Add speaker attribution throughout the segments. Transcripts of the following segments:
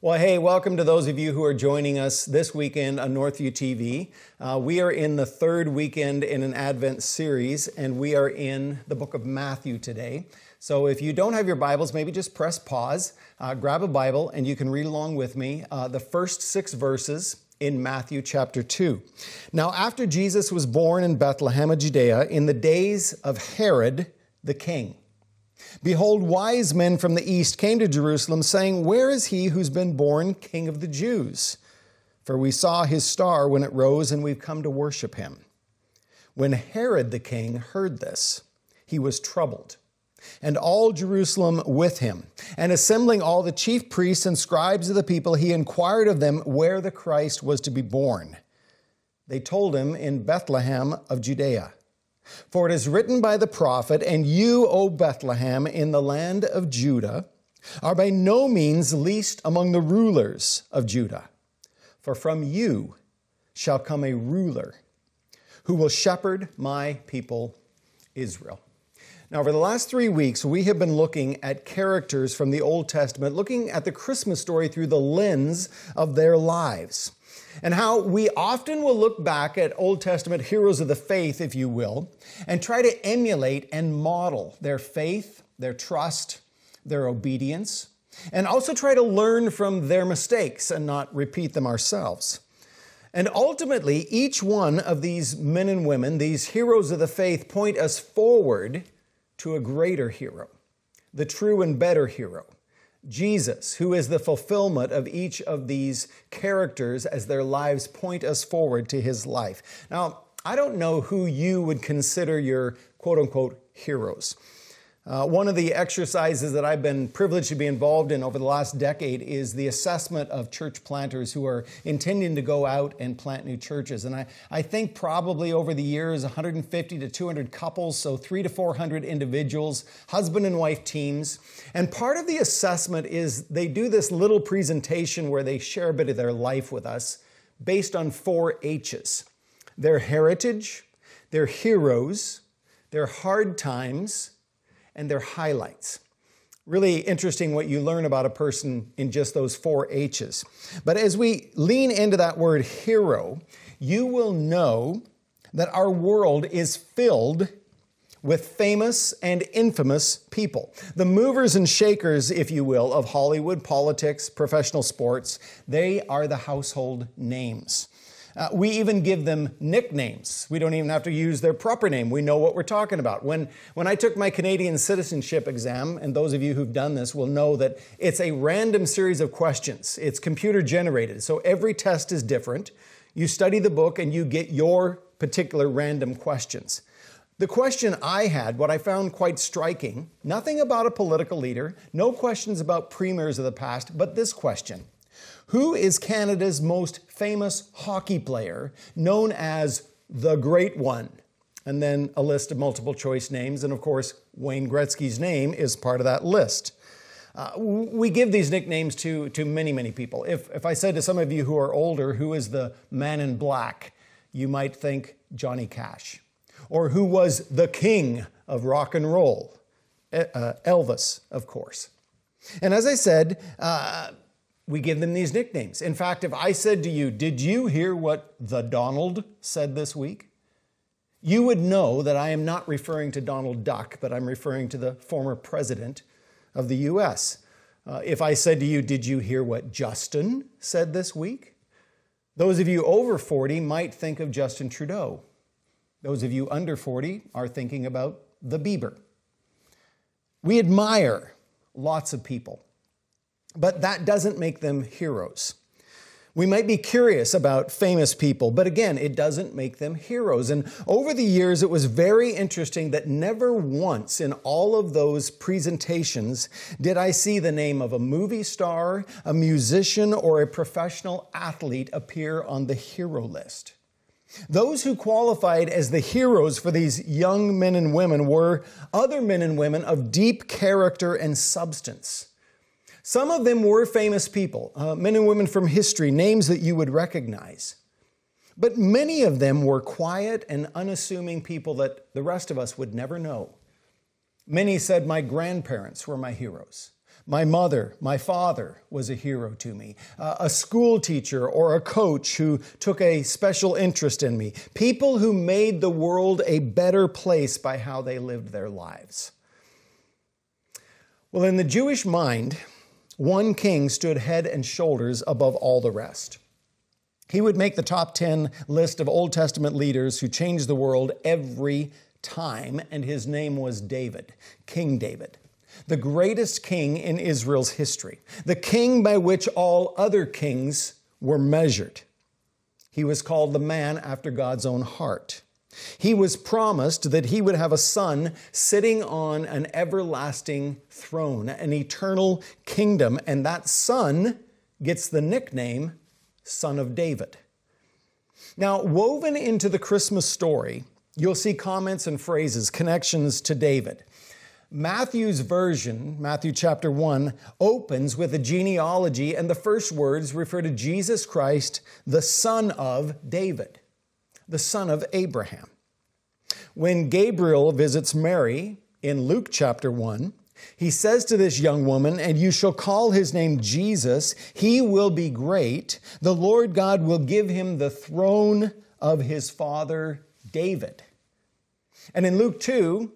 Speaker 1: Well, hey, welcome to those of you who are joining us this weekend on Northview TV. Uh, we are in the third weekend in an Advent series, and we are in the book of Matthew today. So if you don't have your Bibles, maybe just press pause, uh, grab a Bible, and you can read along with me uh, the first six verses in Matthew chapter 2. Now, after Jesus was born in Bethlehem of Judea in the days of Herod the king, Behold, wise men from the east came to Jerusalem, saying, Where is he who's been born King of the Jews? For we saw his star when it rose, and we've come to worship him. When Herod the king heard this, he was troubled, and all Jerusalem with him. And assembling all the chief priests and scribes of the people, he inquired of them where the Christ was to be born. They told him in Bethlehem of Judea. For it is written by the prophet, And you, O Bethlehem, in the land of Judah, are by no means least among the rulers of Judah. For from you shall come a ruler who will shepherd my people Israel. Now, over the last three weeks, we have been looking at characters from the Old Testament, looking at the Christmas story through the lens of their lives and how we often will look back at Old Testament heroes of the faith, if you will, and try to emulate and model their faith, their trust, their obedience, and also try to learn from their mistakes and not repeat them ourselves. And ultimately, each one of these men and women, these heroes of the faith, point us forward to a greater hero, the true and better hero Jesus, who is the fulfillment of each of these characters as their lives point us forward to his life. Now, I don't know who you would consider your quote unquote heroes. Uh, one of the exercises that I've been privileged to be involved in over the last decade is the assessment of church planters who are intending to go out and plant new churches. And I, I think probably over the years, 150 to 200 couples, so three to 400 individuals, husband and wife teams. And part of the assessment is they do this little presentation where they share a bit of their life with us based on four H's their heritage, their heroes, their hard times, and their highlights. Really interesting what you learn about a person in just those four H's. But as we lean into that word hero, you will know that our world is filled with famous and infamous people. The movers and shakers, if you will, of Hollywood, politics, professional sports, they are the household names. Uh, we even give them nicknames. We don't even have to use their proper name. We know what we're talking about. When, when I took my Canadian citizenship exam, and those of you who've done this will know that it's a random series of questions. It's computer generated, so every test is different. You study the book and you get your particular random questions. The question I had, what I found quite striking, nothing about a political leader, no questions about premiers of the past, but this question who is Canada's most famous hockey player, known as the Great One? And then a list of multiple choice names. And of course, Wayne Gretzky's name is part of that list. Uh, we give these nicknames to, to many, many people. If, if I said to some of you who are older, who is the man in black, you might think Johnny Cash. Or who was the king of rock and roll? Uh, Elvis, of course. And as I said, uh, we give them these nicknames. In fact, if I said to you, Did you hear what the Donald said this week? You would know that I am not referring to Donald Duck, but I'm referring to the former president of the US. Uh, if I said to you, Did you hear what Justin said this week? Those of you over 40 might think of Justin Trudeau. Those of you under 40 are thinking about the Bieber. We admire lots of people but that doesn't make them heroes. We might be curious about famous people, but again, it doesn't make them heroes. And over the years, it was very interesting that never once in all of those presentations did I see the name of a movie star, a musician, or a professional athlete appear on the hero list. Those who qualified as the heroes for these young men and women were other men and women of deep character and substance. Some of them were famous people, uh, men and women from history, names that you would recognize. But many of them were quiet and unassuming people that the rest of us would never know. Many said, My grandparents were my heroes. My mother, my father was a hero to me. Uh, a school teacher or a coach who took a special interest in me. People who made the world a better place by how they lived their lives. Well, in the Jewish mind, one king stood head and shoulders above all the rest. He would make the top 10 list of Old Testament leaders who changed the world every time, and his name was David, King David the greatest king in Israel's history, the king by which all other kings were measured. He was called the man after God's own heart. He was promised that he would have a son sitting on an everlasting throne, an eternal kingdom, and that son gets the nickname Son of David. Now, woven into the Christmas story, you'll see comments and phrases, connections to David. Matthew's version, Matthew chapter 1, opens with a genealogy, and the first words refer to Jesus Christ, the son of David, the son of Abraham. When Gabriel visits Mary in Luke chapter 1, he says to this young woman, And you shall call his name Jesus. He will be great. The Lord God will give him the throne of his father David. And in Luke 2,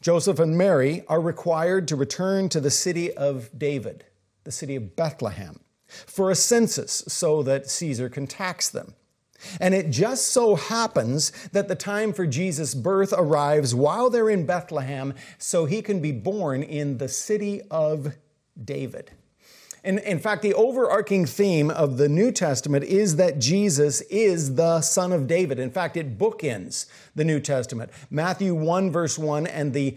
Speaker 1: Joseph and Mary are required to return to the city of David, the city of Bethlehem, for a census so that Caesar can tax them. And it just so happens that the time for Jesus' birth arrives while they're in Bethlehem so he can be born in the city of David. In, in fact, the overarching theme of the New Testament is that Jesus is the Son of David. In fact, it bookends the New Testament. Matthew 1, verse 1, and the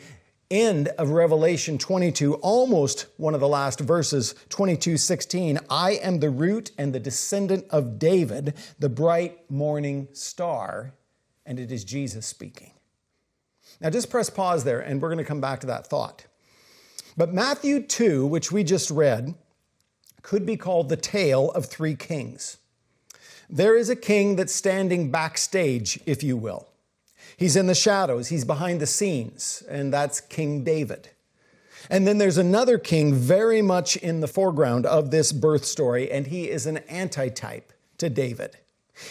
Speaker 1: end of Revelation 22, almost one of the last verses, 22, 16. I am the root and the descendant of David, the bright morning star. And it is Jesus speaking. Now, just press pause there, and we're going to come back to that thought. But Matthew 2, which we just read, could be called the tale of three kings. There is a king that's standing backstage, if you will. He's in the shadows, he's behind the scenes, and that's King David. And then there's another king very much in the foreground of this birth story, and he is an antitype to David.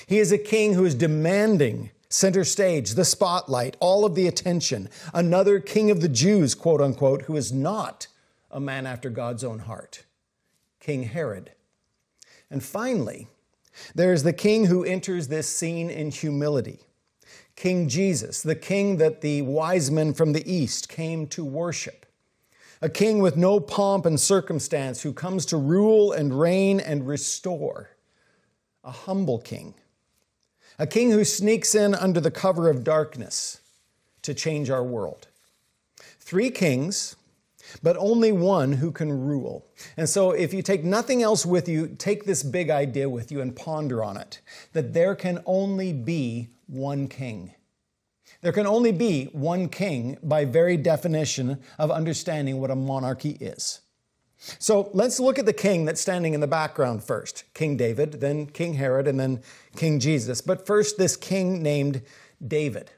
Speaker 1: He is a king who is demanding center stage, the spotlight, all of the attention. Another king of the Jews, quote unquote, who is not a man after God's own heart. King Herod. And finally, there is the king who enters this scene in humility. King Jesus, the king that the wise men from the east came to worship. A king with no pomp and circumstance who comes to rule and reign and restore. A humble king. A king who sneaks in under the cover of darkness to change our world. Three kings but only one who can rule. And so, if you take nothing else with you, take this big idea with you and ponder on it that there can only be one king. There can only be one king by very definition of understanding what a monarchy is. So let's look at the king that's standing in the background first King David, then King Herod, and then King Jesus. But first, this king named David.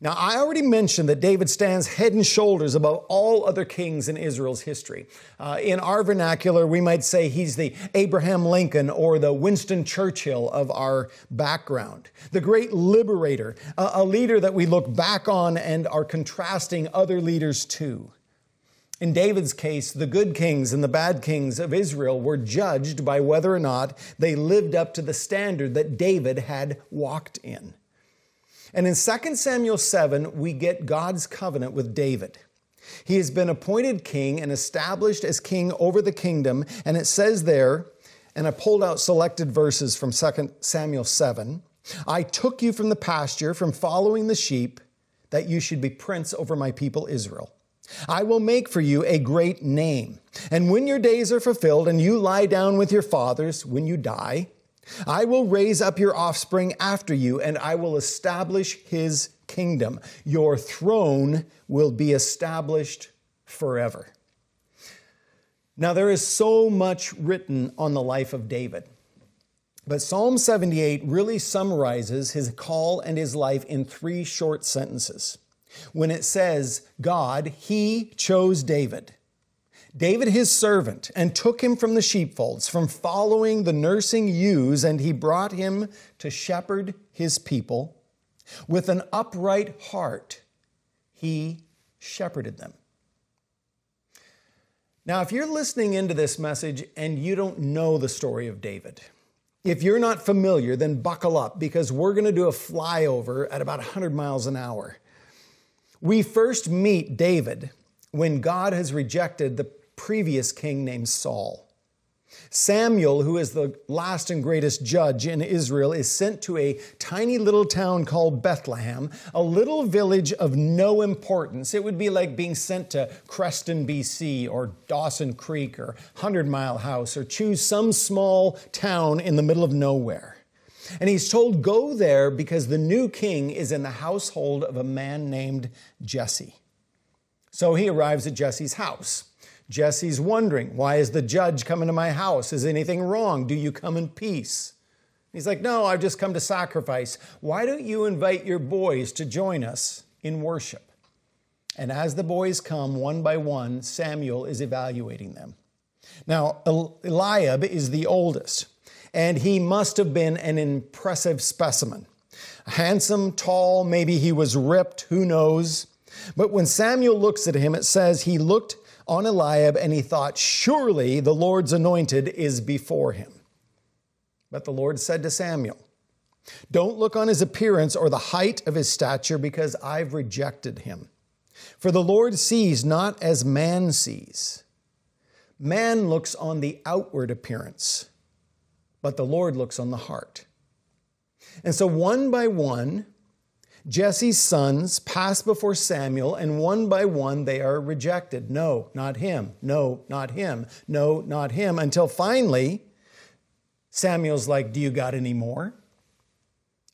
Speaker 1: Now, I already mentioned that David stands head and shoulders above all other kings in Israel's history. Uh, in our vernacular, we might say he's the Abraham Lincoln or the Winston Churchill of our background, the great liberator, a, a leader that we look back on and are contrasting other leaders to. In David's case, the good kings and the bad kings of Israel were judged by whether or not they lived up to the standard that David had walked in. And in 2 Samuel 7, we get God's covenant with David. He has been appointed king and established as king over the kingdom. And it says there, and I pulled out selected verses from 2 Samuel 7 I took you from the pasture, from following the sheep, that you should be prince over my people Israel. I will make for you a great name. And when your days are fulfilled and you lie down with your fathers, when you die, I will raise up your offspring after you, and I will establish his kingdom. Your throne will be established forever. Now, there is so much written on the life of David. But Psalm 78 really summarizes his call and his life in three short sentences. When it says, God, He chose David. David his servant, and took him from the sheepfolds, from following the nursing ewes, and he brought him to shepherd his people. With an upright heart, he shepherded them. Now, if you're listening into this message and you don't know the story of David, if you're not familiar, then buckle up because we're going to do a flyover at about 100 miles an hour. We first meet David when God has rejected the previous king named Saul. Samuel, who is the last and greatest judge in Israel, is sent to a tiny little town called Bethlehem, a little village of no importance. It would be like being sent to Creston, BC, or Dawson Creek, or Hundred Mile House, or choose some small town in the middle of nowhere. And he's told, Go there because the new king is in the household of a man named Jesse. So he arrives at Jesse's house. Jesse's wondering, Why is the judge coming to my house? Is anything wrong? Do you come in peace? He's like, No, I've just come to sacrifice. Why don't you invite your boys to join us in worship? And as the boys come one by one, Samuel is evaluating them. Now, Eliab is the oldest, and he must have been an impressive specimen. Handsome, tall, maybe he was ripped, who knows. But when Samuel looks at him, it says he looked on Eliab, and he thought, Surely the Lord's anointed is before him. But the Lord said to Samuel, Don't look on his appearance or the height of his stature, because I've rejected him. For the Lord sees not as man sees. Man looks on the outward appearance, but the Lord looks on the heart. And so, one by one, Jesse's sons pass before Samuel, and one by one they are rejected. No, not him. No, not him. No, not him. Until finally, Samuel's like, Do you got any more?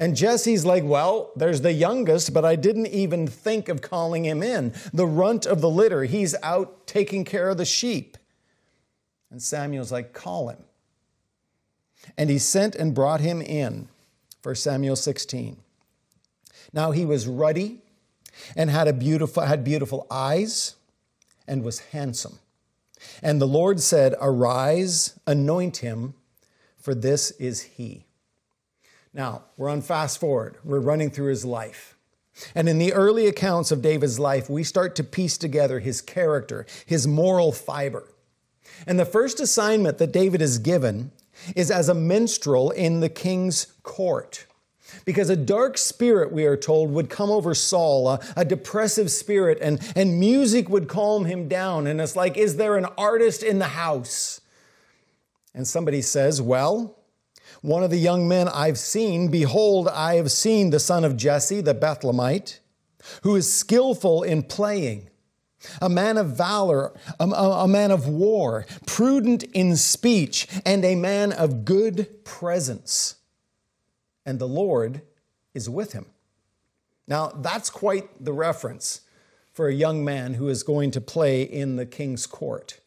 Speaker 1: And Jesse's like, Well, there's the youngest, but I didn't even think of calling him in. The runt of the litter, he's out taking care of the sheep. And Samuel's like, Call him. And he sent and brought him in. 1 Samuel 16. Now he was ruddy and had, a beautiful, had beautiful eyes and was handsome. And the Lord said, Arise, anoint him, for this is he. Now, we're on fast forward. We're running through his life. And in the early accounts of David's life, we start to piece together his character, his moral fiber. And the first assignment that David is given is as a minstrel in the king's court. Because a dark spirit, we are told, would come over Saul, a, a, depressive spirit, and, and music would calm him down. And it's like, is there an artist in the house? And somebody says, Well, one of the young men I've seen, behold, I have seen the son of Jesse, the Bethlehemite, who is skillful in playing, a man of valor, a, a, a man of war, prudent in speech, and a man of good presence and the Lord is with him. Now, that's quite the reference for a young man who is going to play in the king's court.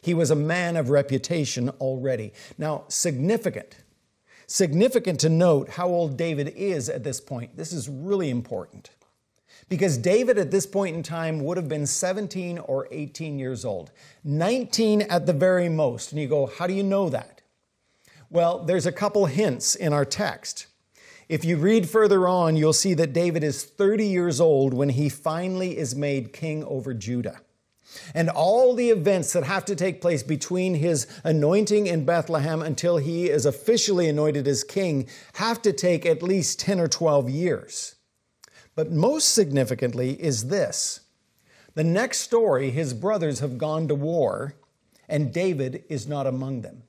Speaker 1: He was a man of reputation already. Now, significant, significant to note how old David is at this point. This is really important because David at this point in time would have been 17 or 18 years old, 19 at the very most. And you go, how do you know that? Well, there's a couple hints in our text. If you read further on, you'll see that David is 30 years old when he finally is made king over Judah. And all the events that have to take place between his anointing in Bethlehem until he is officially anointed as king have to take at least 10 or 12 years. But most significantly is this the next story, his brothers have gone to war, and David is not among them.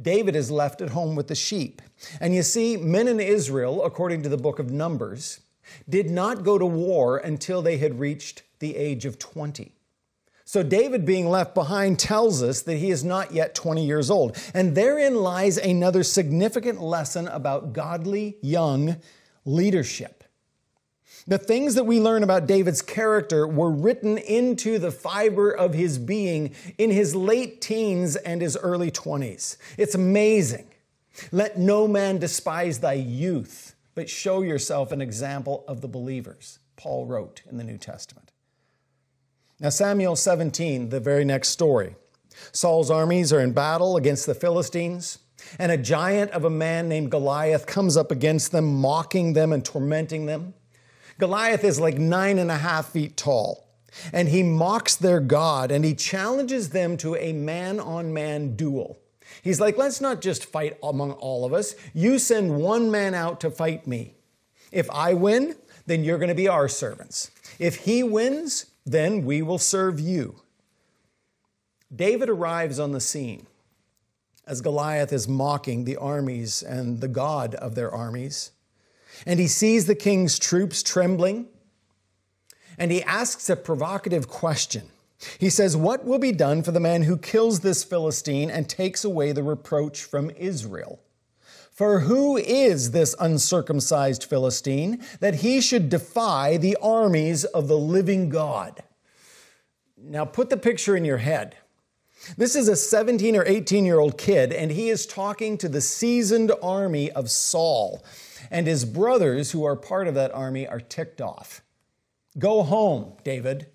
Speaker 1: David is left at home with the sheep. And you see, men in Israel, according to the book of Numbers, did not go to war until they had reached the age of 20. So, David being left behind tells us that he is not yet 20 years old. And therein lies another significant lesson about godly young leadership. The things that we learn about David's character were written into the fiber of his being in his late teens and his early 20s. It's amazing. Let no man despise thy youth, but show yourself an example of the believers, Paul wrote in the New Testament. Now, Samuel 17, the very next story, Saul's armies are in battle against the Philistines, and a giant of a man named Goliath comes up against them, mocking them and tormenting them. Goliath is like nine and a half feet tall, and he mocks their God and he challenges them to a man on man duel. He's like, let's not just fight among all of us. You send one man out to fight me. If I win, then you're going to be our servants. If he wins, then we will serve you. David arrives on the scene as Goliath is mocking the armies and the God of their armies. And he sees the king's troops trembling, and he asks a provocative question. He says, What will be done for the man who kills this Philistine and takes away the reproach from Israel? For who is this uncircumcised Philistine that he should defy the armies of the living God? Now put the picture in your head. This is a 17 or 18 year old kid, and he is talking to the seasoned army of Saul. And his brothers, who are part of that army, are ticked off. Go home, David.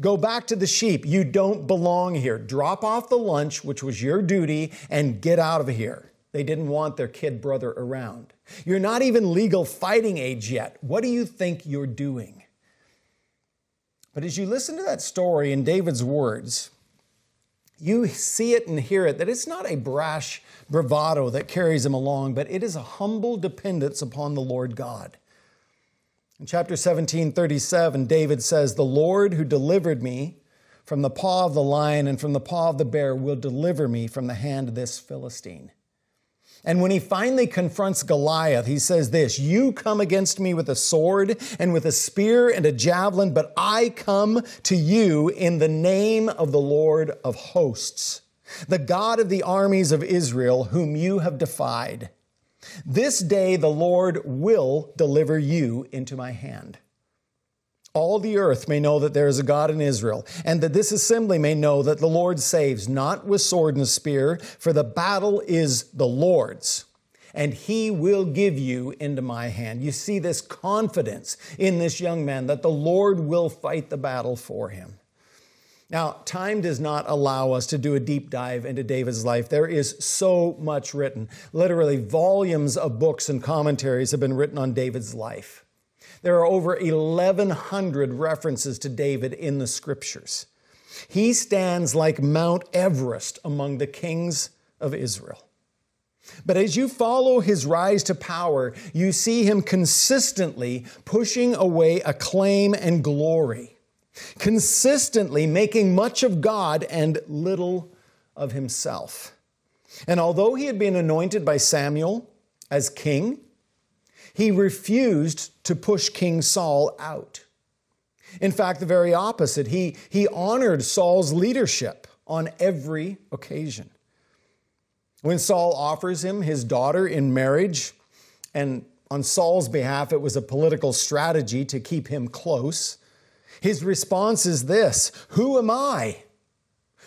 Speaker 1: Go back to the sheep. You don't belong here. Drop off the lunch, which was your duty, and get out of here. They didn't want their kid brother around. You're not even legal fighting age yet. What do you think you're doing? But as you listen to that story in David's words, you see it and hear it that it's not a brash bravado that carries him along, but it is a humble dependence upon the Lord God. In chapter 17, 37, David says, The Lord who delivered me from the paw of the lion and from the paw of the bear will deliver me from the hand of this Philistine. And when he finally confronts Goliath, he says this You come against me with a sword and with a spear and a javelin, but I come to you in the name of the Lord of hosts, the God of the armies of Israel, whom you have defied. This day the Lord will deliver you into my hand all the earth may know that there is a God in Israel, and that this assembly may know that the Lord saves, not with sword and spear, for the battle is the Lord's, and he will give you into my hand. You see this confidence in this young man that the Lord will fight the battle for him. Now, time does not allow us to do a deep dive into David's life. There is so much written. Literally, volumes of books and commentaries have been written on David's life. There are over 1,100 references to David in the scriptures. He stands like Mount Everest among the kings of Israel. But as you follow his rise to power, you see him consistently pushing away acclaim and glory, consistently making much of God and little of himself. And although he had been anointed by Samuel as king, he refused to push King Saul out. In fact, the very opposite. He, he honored Saul's leadership on every occasion. When Saul offers him his daughter in marriage, and on Saul's behalf, it was a political strategy to keep him close, his response is this Who am I?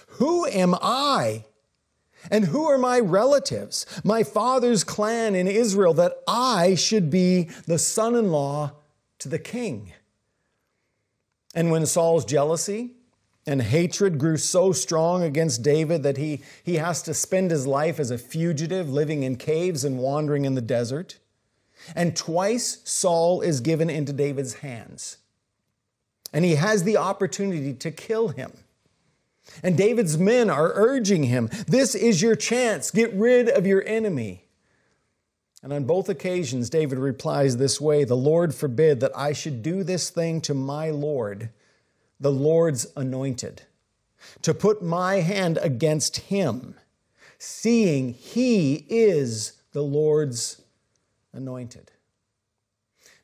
Speaker 1: Who am I and who are my relatives, my father's clan in Israel, that I should be the son in law to the king? And when Saul's jealousy and hatred grew so strong against David that he, he has to spend his life as a fugitive, living in caves and wandering in the desert, and twice Saul is given into David's hands. And he has the opportunity to kill him. And David's men are urging him, This is your chance. Get rid of your enemy. And on both occasions, David replies this way The Lord forbid that I should do this thing to my Lord, the Lord's anointed, to put my hand against him, seeing he is the Lord's anointed.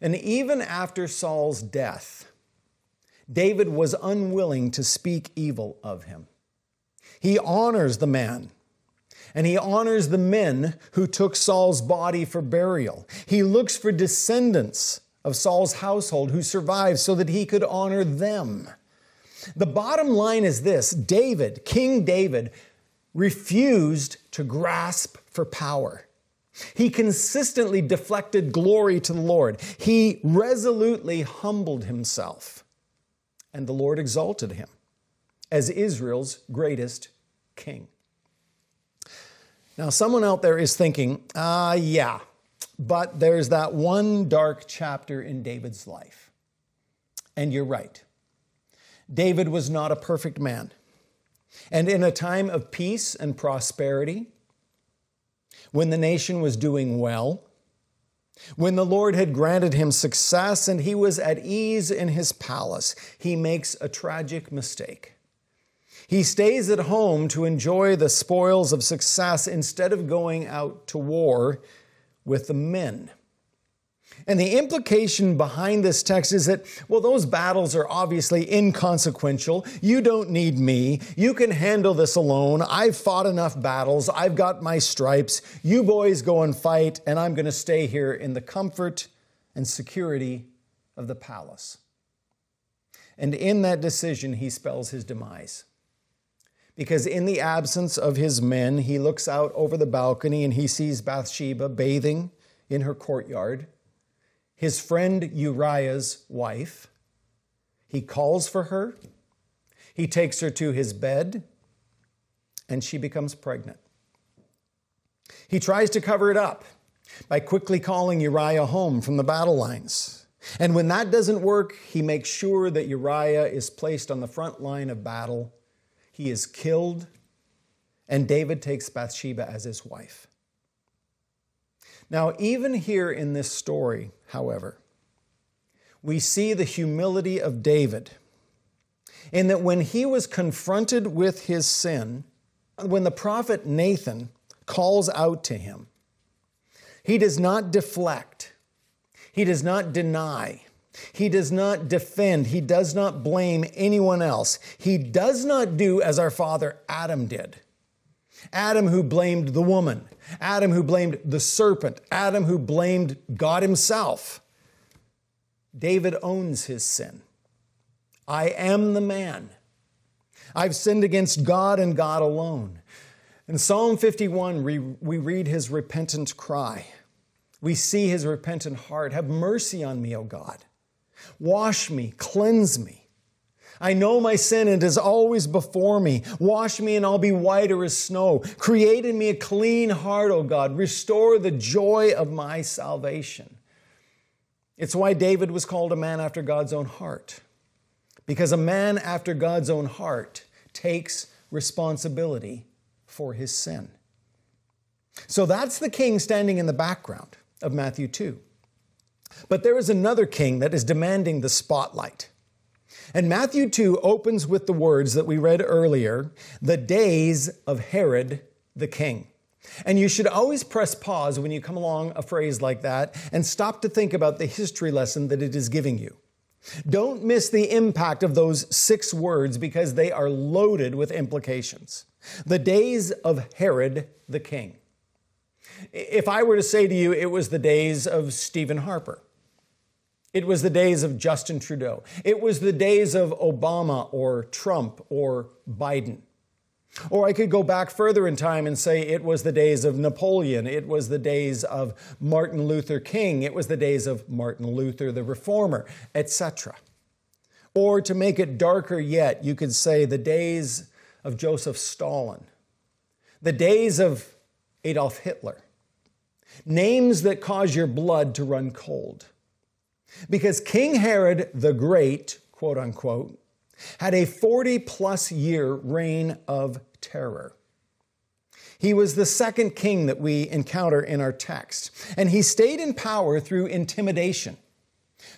Speaker 1: And even after Saul's death, David was unwilling to speak evil of him. He honors the man and he honors the men who took Saul's body for burial. He looks for descendants of Saul's household who survived so that he could honor them. The bottom line is this David, King David, refused to grasp for power. He consistently deflected glory to the Lord. He resolutely humbled himself and the Lord exalted him as Israel's greatest king. Now, someone out there is thinking, ah, uh, yeah, but there's that one dark chapter in David's life. And you're right. David was not a perfect man. And in a time of peace and prosperity, when the nation was doing well, when the Lord had granted him success and he was at ease in his palace, he makes a tragic mistake. He stays at home to enjoy the spoils of success instead of going out to war with the men. And the implication behind this text is that, well, those battles are obviously inconsequential. You don't need me. You can handle this alone. I've fought enough battles. I've got my stripes. You boys go and fight, and I'm going to stay here in the comfort and security of the palace. And in that decision, he spells his demise. Because in the absence of his men, he looks out over the balcony and he sees Bathsheba bathing in her courtyard his friend Uriah's wife. He calls for her, he takes her to his bed, and she becomes pregnant. He tries to cover it up by quickly calling Uriah home from the battle lines. And when that doesn't work, he makes sure that Uriah is placed on the front line of battle. He is killed, and David takes Bathsheba as his wife. Now, even here in this story, however, we see the humility of David in that when he was confronted with his sin, when the prophet Nathan calls out to him, he does not deflect, he does not deny, he does not defend, he does not blame anyone else. He does not do as our father Adam did. Adam who blamed the woman, Adam who blamed the serpent, Adam who blamed God himself. David owns his sin. I am the man. I've sinned against God and God alone. In Psalm 51, we, read his repentant cry. We see his repentant heart. Have mercy on me, O God. Wash me, cleanse me. I know my sin and it is always before me. Wash me and I'll be whiter as snow. Create in me a clean heart, O God. Restore the joy of my salvation. It's why David was called a man after God's own heart. Because a man after God's own heart takes responsibility for his sin. So that's the king standing in the background of Matthew 2. But there is another king that is demanding the spotlight. And Matthew 2 opens with the words that we read earlier the days of Herod the king. And you should always press pause when you come along a phrase like that and stop to think about the history lesson that it is giving you. Don't miss the impact of those six words because they are loaded with implications. The days of Herod the king. If I were to say to you it was the days of Stephen Harper, it was the days of Justin Trudeau. It was the days of Obama or Trump or Biden. Or I could go back further in time and say it was the days of Napoleon. It was the days of Martin Luther King. It was the days of Martin Luther the Reformer, etc. Or to make it darker yet, you could say the days of Joseph Stalin, the days of Adolf Hitler. Names that cause your blood to run cold. Because King Herod the Great, quote unquote, had a 40 plus year reign of terror. He was the second king that we encounter in our text, and he stayed in power through intimidation,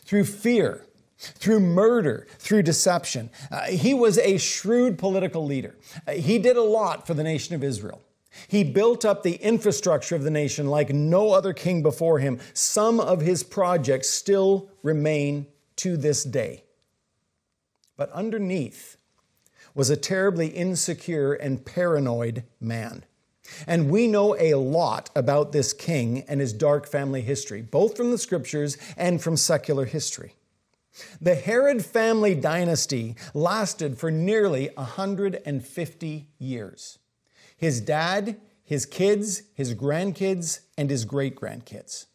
Speaker 1: through fear, through murder, through deception. Uh, he was a shrewd political leader. Uh, he did a lot for the nation of Israel. He built up the infrastructure of the nation like no other king before him. Some of his projects still remain to this day. But underneath was a terribly insecure and paranoid man. And we know a lot about this king and his dark family history, both from the scriptures and from secular history. The Herod family dynasty lasted for nearly 150 years his dad, his kids, his grandkids, and his great grandkids.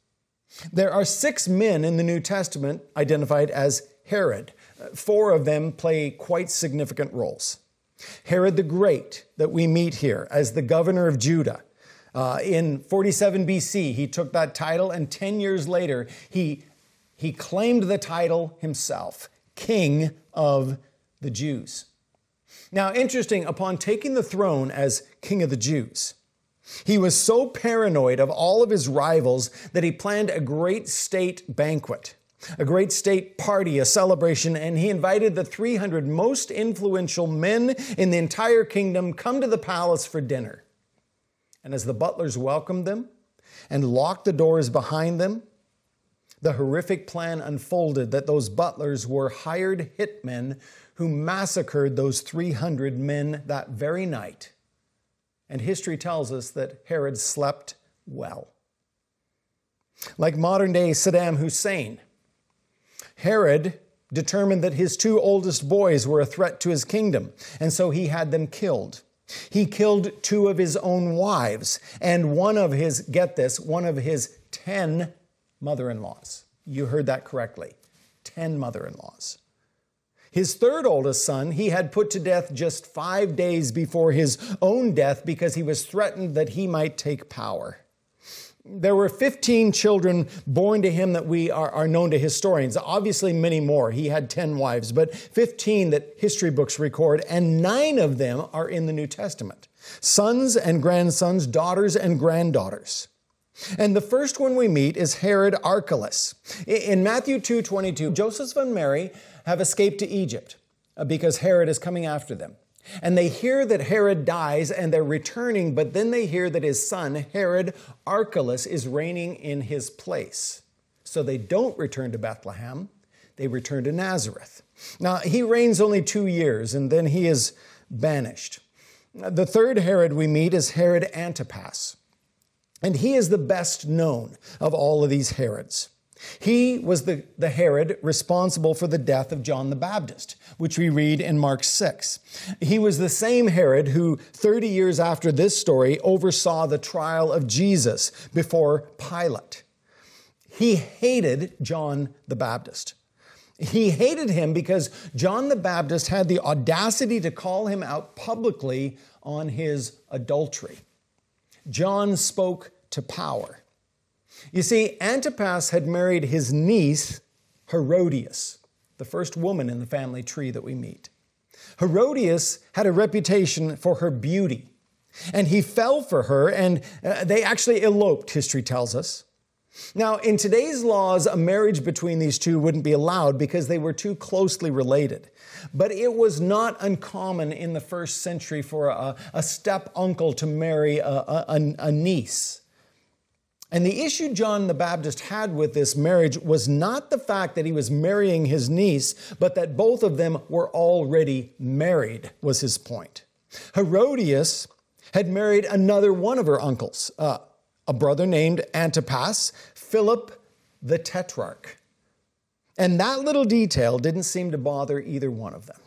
Speaker 1: There are six men in the New Testament identified as Herod. Four of them play quite significant roles. Herod the Great, that we meet here as the governor of Judah, uh, in 47 BC, he took that title, and 10 years later, he, he claimed the title himself, King of the Jews. Now, interesting, upon taking the throne as King of the Jews, he was so paranoid of all of his rivals that he planned a great state banquet, a great state party, a celebration, and he invited the 300 most influential men in the entire kingdom come to the palace for dinner. And as the butlers welcomed them and locked the doors behind them, the horrific plan unfolded that those butlers were hired hitmen who massacred those 300 men that very night and history tells us that Herod slept well. Like modern day Saddam Hussein, Herod determined that his two oldest boys were a threat to his kingdom, and so he had them killed. He killed two of his own wives and one of his, get this, one of his 10 mother in laws. You heard that correctly 10 mother in laws. His third oldest son, he had put to death just five days before his own death because he was threatened that he might take power. There were 15 children born to him that we are, are, known to historians. Obviously, many more. He had 10 wives, but 15 that history books record, and nine of them are in the New Testament sons and grandsons, daughters and granddaughters. And the first one we meet is Herod Archelaus. In Matthew 2 22, Joseph and Mary have escaped to Egypt uh, because Herod is coming after them. And they hear that Herod dies and they're returning, but then they hear that his son, Herod Archelaus, is reigning in his place. So they don't return to Bethlehem, they return to Nazareth. Now, he reigns only two years and then he is banished. The third Herod we meet is Herod Antipas. And he is the best known of all of these Herods. He was the, the Herod responsible for the death of John the Baptist, which we read in Mark 6. He was the same Herod who, 30 years after this story, oversaw the trial of Jesus before Pilate. He hated John the Baptist. He hated him because John the Baptist had the audacity to call him out publicly on his adultery. John spoke to power. You see, Antipas had married his niece, Herodias, the first woman in the family tree that we meet. Herodias had a reputation for her beauty, and he fell for her, and uh, they actually eloped, history tells us. Now, in today's laws, a marriage between these two wouldn't be allowed because they were too closely related. But it was not uncommon in the first century for a, a step uncle to marry a, a, a niece. And the issue John the Baptist had with this marriage was not the fact that he was marrying his niece, but that both of them were already married, was his point. Herodias had married another one of her uncles, uh, a brother named Antipas, Philip the Tetrarch. And that little detail didn't seem to bother either one of them.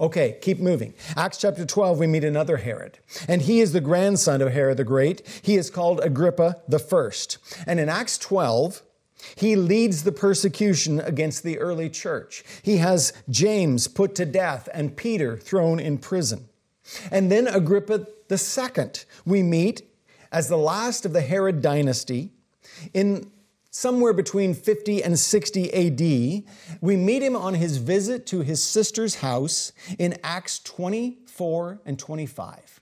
Speaker 1: Okay, keep moving. Acts chapter 12, we meet another Herod, and he is the grandson of Herod the Great. He is called Agrippa the First. And in Acts 12, he leads the persecution against the early church. He has James put to death and Peter thrown in prison. And then Agrippa the Second, we meet as the last of the Herod dynasty in somewhere between 50 and 60 AD, we meet him on his visit to his sister's house in Acts 24 and 25,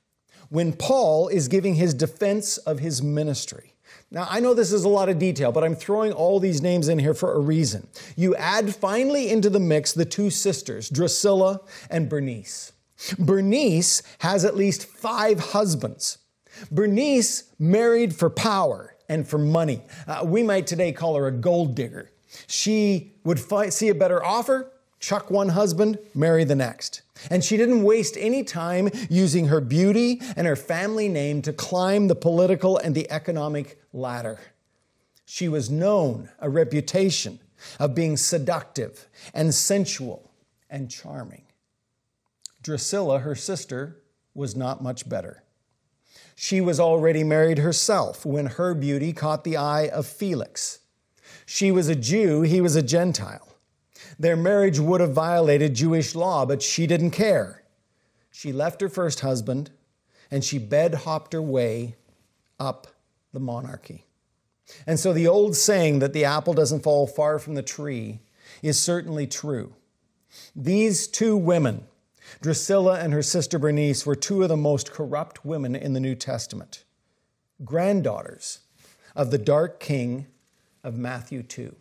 Speaker 1: when Paul is giving his defense of his ministry. Now, I know this is a lot of detail, but I'm throwing all these names in here for a reason. You add finally into the mix the two sisters, Drusilla and Bernice. Bernice has at least five husbands. Bernice married for power and for money. Uh, we might today call her a gold digger. She would see a better offer, chuck one husband, marry the next. And she didn't waste any time using her beauty and her family name to climb the political and the economic ladder. She was known, a reputation of being seductive and sensual and charming. Drusilla, her sister, was not much better. She was already married herself when her beauty caught the eye of Felix. She was a Jew, he was a Gentile. Their marriage would have violated Jewish law, but she didn't care. she left her first husband and she bed hopped her way up the monarchy. And so the old saying that the apple doesn't fall far from the tree is certainly true. These two women, Drusilla and her sister Bernice, were two of the most corrupt women in the New Testament, granddaughters of the dark king of Matthew 2.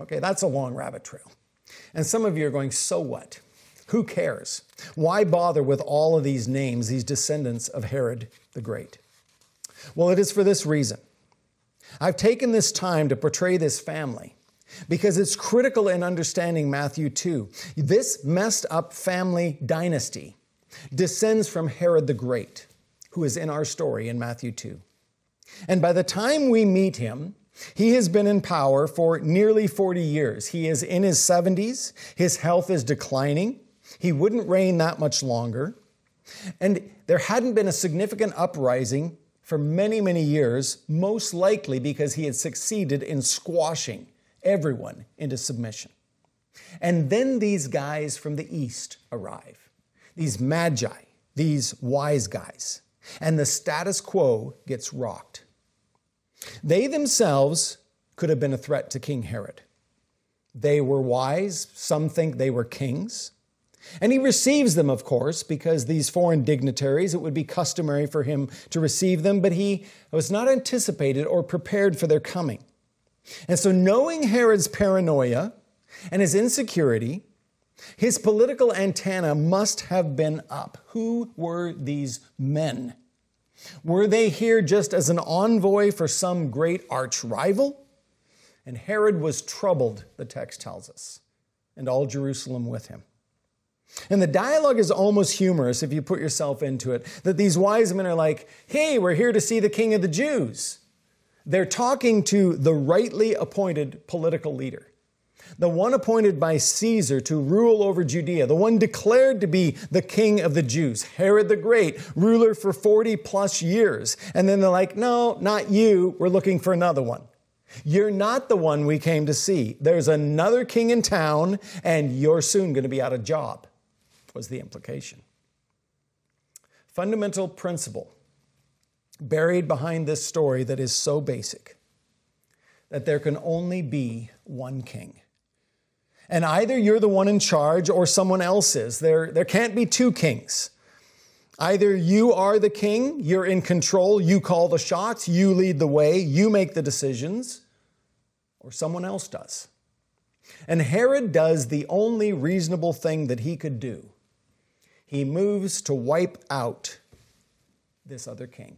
Speaker 1: Okay, that's a long rabbit trail. And some of you are going, so what? Who cares? Why bother with all of these names, these descendants of Herod the Great? Well, it is for this reason. I've taken this time to portray this family because it's critical in understanding Matthew 2. This messed up family dynasty descends from Herod the Great, who is in our story in Matthew 2. And by the time we meet him, he has been in power for nearly 40 years. He is in his 70s. His health is declining. He wouldn't reign that much longer. And there hadn't been a significant uprising for many, many years, most likely because he had succeeded in squashing everyone into submission. And then these guys from the east arrive, these magi, these wise guys, and the status quo gets rocked. They themselves could have been a threat to King Herod. They were wise, some think they were kings. And he receives them, of course, because these foreign dignitaries, it would be customary for him to receive them, but he was not anticipated or prepared for their coming. And so, knowing Herod's paranoia and his insecurity, his political antenna must have been up. Who were these men? Were they here just as an envoy for some great arch rival? And Herod was troubled, the text tells us, and all Jerusalem with him. And the dialogue is almost humorous if you put yourself into it. That these wise men are like, hey, we're here to see the king of the Jews. They're talking to the rightly appointed political leader the one appointed by Caesar to rule over Judea, the one declared to be the king of the Jews, Herod the Great, ruler for 40 plus years. And then they're like, no, not you. We're looking for another one. You're not the one we came to see. There's another king in town, and you're soon going to be out of job, was the implication. Fundamental principle buried behind this story that is so basic that there can only be one king. And either you're the one in charge or someone else is. There, there can't be two kings. Either you are the king, you're in control, you call the shots, you lead the way, you make the decisions, or someone else does. And Herod does the only reasonable thing that he could do he moves to wipe out this other king.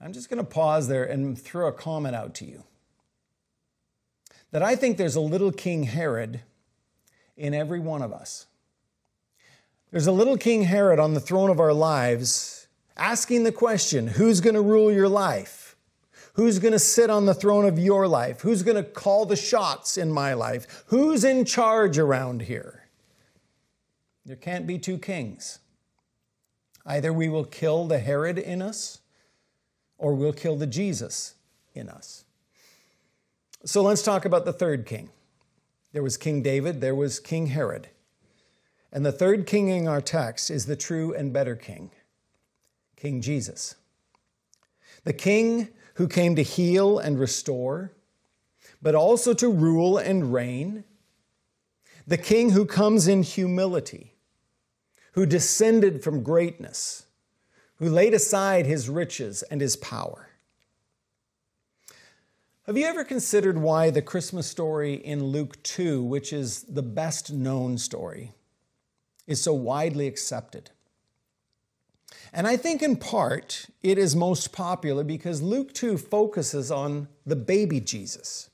Speaker 1: I'm just going to pause there and throw a comment out to you that I think there's a little King Herod in every one of us. There's a little King Herod on the throne of our lives asking the question who's going to rule your life? Who's going to sit on the throne of your life? Who's going to call the shots in my life? Who's in charge around here? There can't be two kings. Either we will kill the Herod in us or we'll kill the Jesus in us. So let's talk about the third king. There was King David, there was King Herod. And the third king in our text is the true and better king, King Jesus. The king who came to heal and restore, but also to rule and reign. The king who comes in humility, who descended from greatness, who laid aside his riches and his power. Have you ever considered why the Christmas story in Luke 2, which is the best known story, is so widely accepted? And I think in part it is most popular because Luke 2 focuses on the baby Jesus.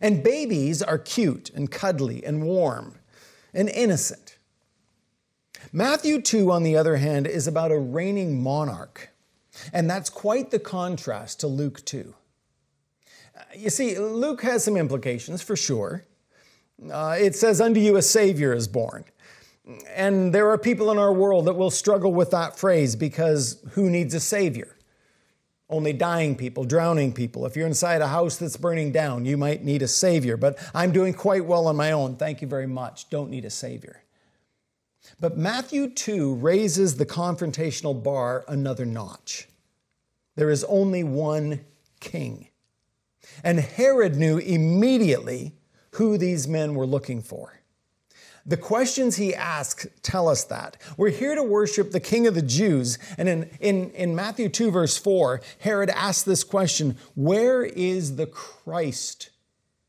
Speaker 1: And babies are cute and cuddly and warm and innocent. Matthew 2, on the other hand, is about a reigning monarch. And that's quite the contrast to Luke 2 you see, Luke has some implications for sure. Uh, it says, Unto you a Savior is born. And there are people in our world that will struggle with that phrase because who needs a Savior? Only dying people, drowning people. If you're inside a house that's burning down, you might need a Savior. But I'm doing quite well on my own. Thank you very much. Don't need a Savior. But Matthew 2 raises the confrontational bar another notch. There is only one king. And Herod knew immediately who these men were looking for. The questions he asks tell us that. We're here to worship the King of the Jews. And in, in, in Matthew 2, verse 4, Herod asks this question Where is the Christ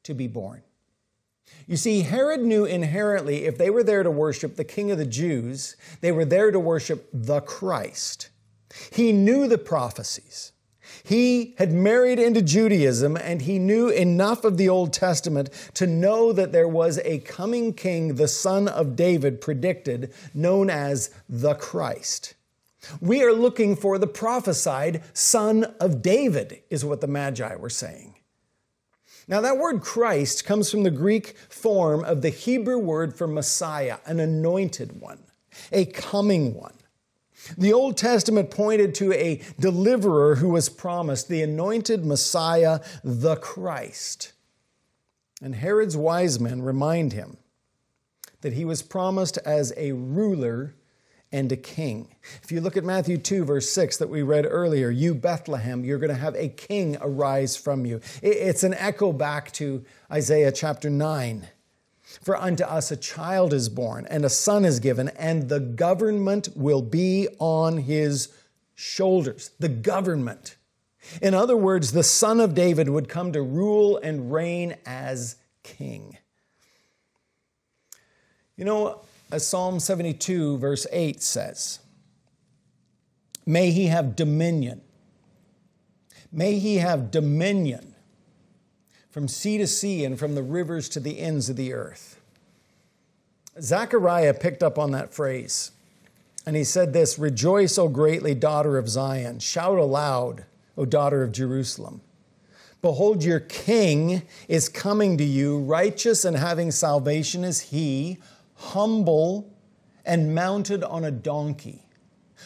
Speaker 1: to be born? You see, Herod knew inherently if they were there to worship the King of the Jews, they were there to worship the Christ. He knew the prophecies. He had married into Judaism and he knew enough of the Old Testament to know that there was a coming king, the son of David, predicted, known as the Christ. We are looking for the prophesied son of David, is what the Magi were saying. Now, that word Christ comes from the Greek form of the Hebrew word for Messiah, an anointed one, a coming one. The Old Testament pointed to a deliverer who was promised, the anointed Messiah, the Christ. And Herod's wise men remind him that he was promised as a ruler and a king. If you look at Matthew 2, verse 6 that we read earlier, you, Bethlehem, you're going to have a king arise from you. It's an echo back to Isaiah chapter 9. For unto us a child is born, and a son is given, and the government will be on his shoulders. The government. In other words, the son of David would come to rule and reign as king. You know, as Psalm 72, verse 8 says, May he have dominion. May he have dominion from sea to sea and from the rivers to the ends of the earth. Zechariah picked up on that phrase, and he said this Rejoice, O greatly, daughter of Zion. Shout aloud, O daughter of Jerusalem. Behold, your king is coming to you, righteous and having salvation is he, humble and mounted on a donkey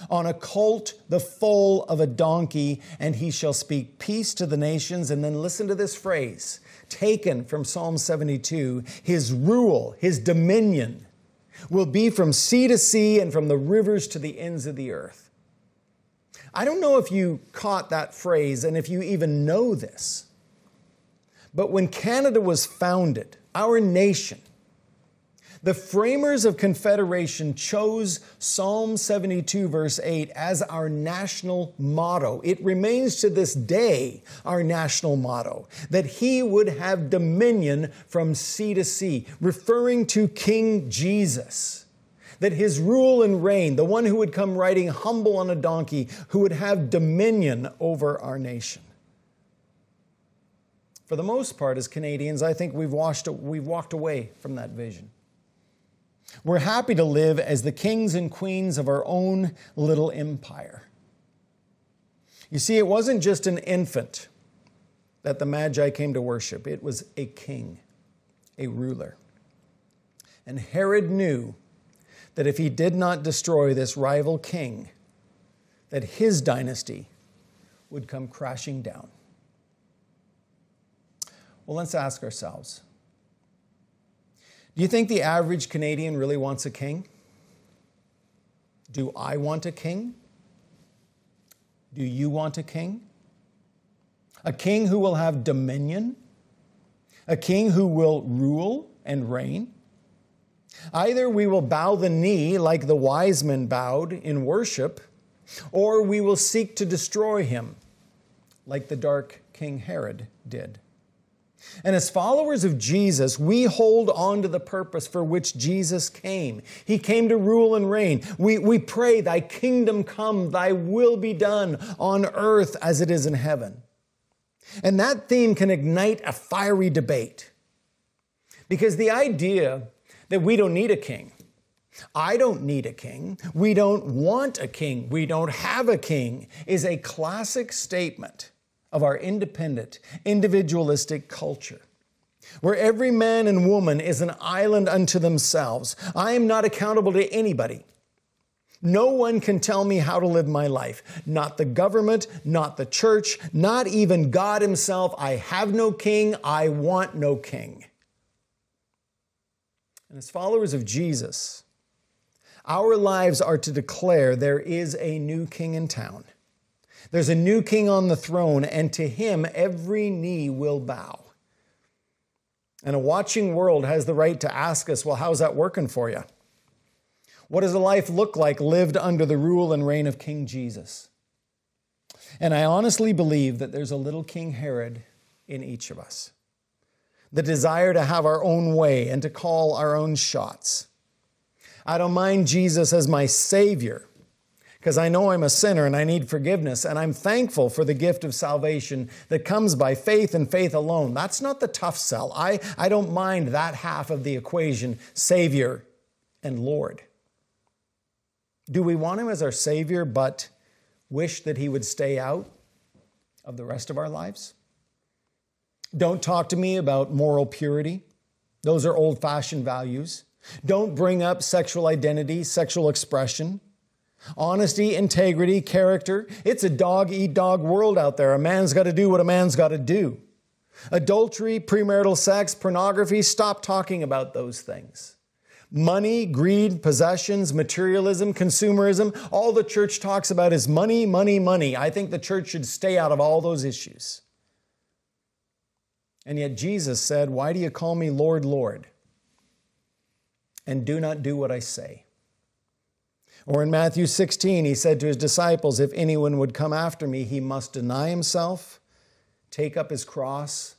Speaker 1: on a colt, the foal of a donkey, and he shall speak peace to the nations. And then listen to this phrase taken from Psalm 72 His rule, his dominion will be from sea to sea and from the rivers to the ends of the earth. I don't know if you caught that phrase and if you even know this, but when Canada was founded, our nation, the framers of Confederation chose Psalm 72, verse 8, as our national motto. It remains to this day our national motto that he would have dominion from sea to sea, referring to King Jesus. That his rule and reign, the one who would come riding humble on a donkey, who would have dominion over our nation. For the most part, as Canadians, I think we've, washed, we've walked away from that vision. We're happy to live as the kings and queens of our own little empire. You see, it wasn't just an infant that the Magi came to worship, it was a king, a ruler. And Herod knew that if he did not destroy this rival king, that his dynasty would come crashing down. Well, let's ask ourselves do you think the average Canadian really wants a king? Do I want a king? Do you want a king? A king who will have dominion? A king who will rule and reign? Either we will bow the knee like the wise men bowed in worship, or we will seek to destroy him like the dark King Herod did. And as followers of Jesus, we hold on to the purpose for which Jesus came. He came to rule and reign. We, we pray, Thy kingdom come, Thy will be done on earth as it is in heaven. And that theme can ignite a fiery debate. Because the idea that we don't need a king, I don't need a king, we don't want a king, we don't have a king, is a classic statement of our independent, individualistic culture where every man and woman is an island unto themselves. I am not accountable to anybody. No one can tell me how to live my life. Not the government, not the church, not even God Himself. I have no king. I want no king. And as followers of Jesus, Our lives are to declare there is a new king in town. There's a new king on the throne, and to him every knee will bow. And a watching world has the right to ask us, well, how's that working for you? What does a life look like lived under the rule and reign of King Jesus? And I honestly believe that there's a little King Herod in each of us. The desire to have our own way and to call our own shots. I don't mind Jesus as my Savior because I know I'm a sinner and I need forgiveness, and I'm thankful for the gift of salvation that comes by faith and faith alone. That's not the tough sell. I, I don't mind that half of the equation Savior and Lord. Do we want Him as our Savior, but wish that He would stay out of the rest of our lives? Don't talk to me about moral purity. Those are old fashioned values. Don't bring up sexual identity, sexual expression. Honesty, integrity, character. It's a dog eat dog world out there. A man's got to do what a man's got to do. Adultery, premarital sex, pornography, stop talking about those things. Money, greed, possessions, materialism, consumerism, all the church talks about is money, money, money. I think the church should stay out of all those issues. And yet Jesus said, Why do you call me Lord, Lord? And do not do what I say. Or in Matthew 16, he said to his disciples, If anyone would come after me, he must deny himself, take up his cross,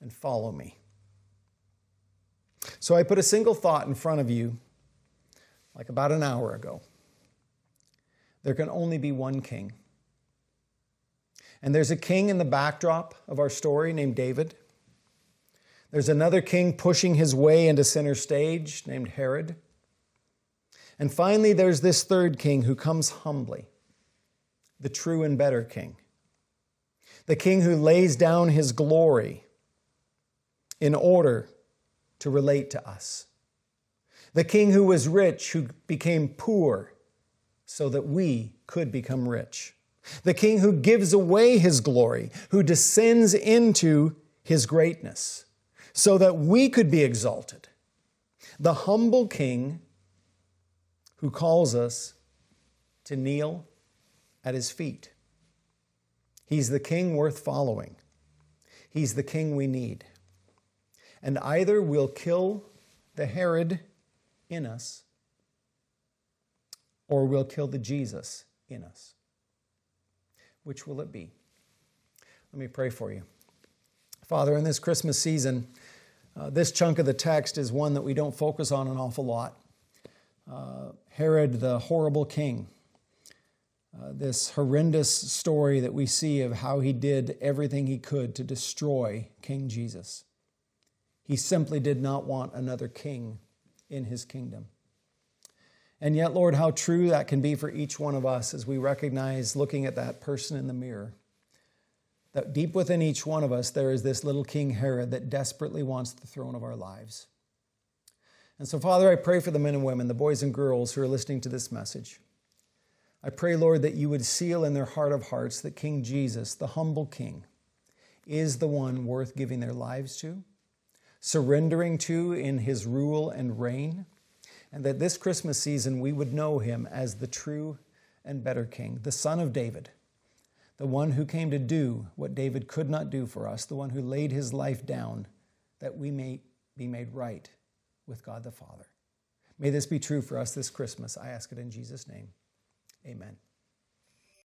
Speaker 1: and follow me. So I put a single thought in front of you like about an hour ago. There can only be one king. And there's a king in the backdrop of our story named David. There's another king pushing his way into center stage named Herod. And finally, there's this third king who comes humbly, the true and better king, the king who lays down his glory in order to relate to us, the king who was rich, who became poor so that we could become rich, the king who gives away his glory, who descends into his greatness so that we could be exalted, the humble king who calls us to kneel at his feet. He's the king worth following. He's the king we need. And either we'll kill the Herod in us, or we'll kill the Jesus in us. Which will it be? Let me pray for you. Father, in this Christmas season, uh, this chunk of the text is one that we don't focus on an awful lot uh, Herod the horrible king. Uh, this horrendous story that we see of how he did everything he could to destroy King Jesus. He simply did not want another king in his kingdom. And yet, Lord, how true that can be for each one of us as we recognize looking at that person in the mirror. That deep within each one of us, there is this little King Herod that desperately wants the throne of our lives. And so, Father, I pray for the men and women, the boys and girls who are listening to this message. I pray, Lord, that you would seal in their heart of hearts that King Jesus, the humble King, is the one worth giving their lives to, surrendering to in his rule and reign, and that this Christmas season we would know him as the true and better King, the Son of David, the one who came to do what David could not do for us, the one who laid his life down that we may be made right with God the Father. May this be true for us this Christmas. I ask it in Jesus' name. Amen.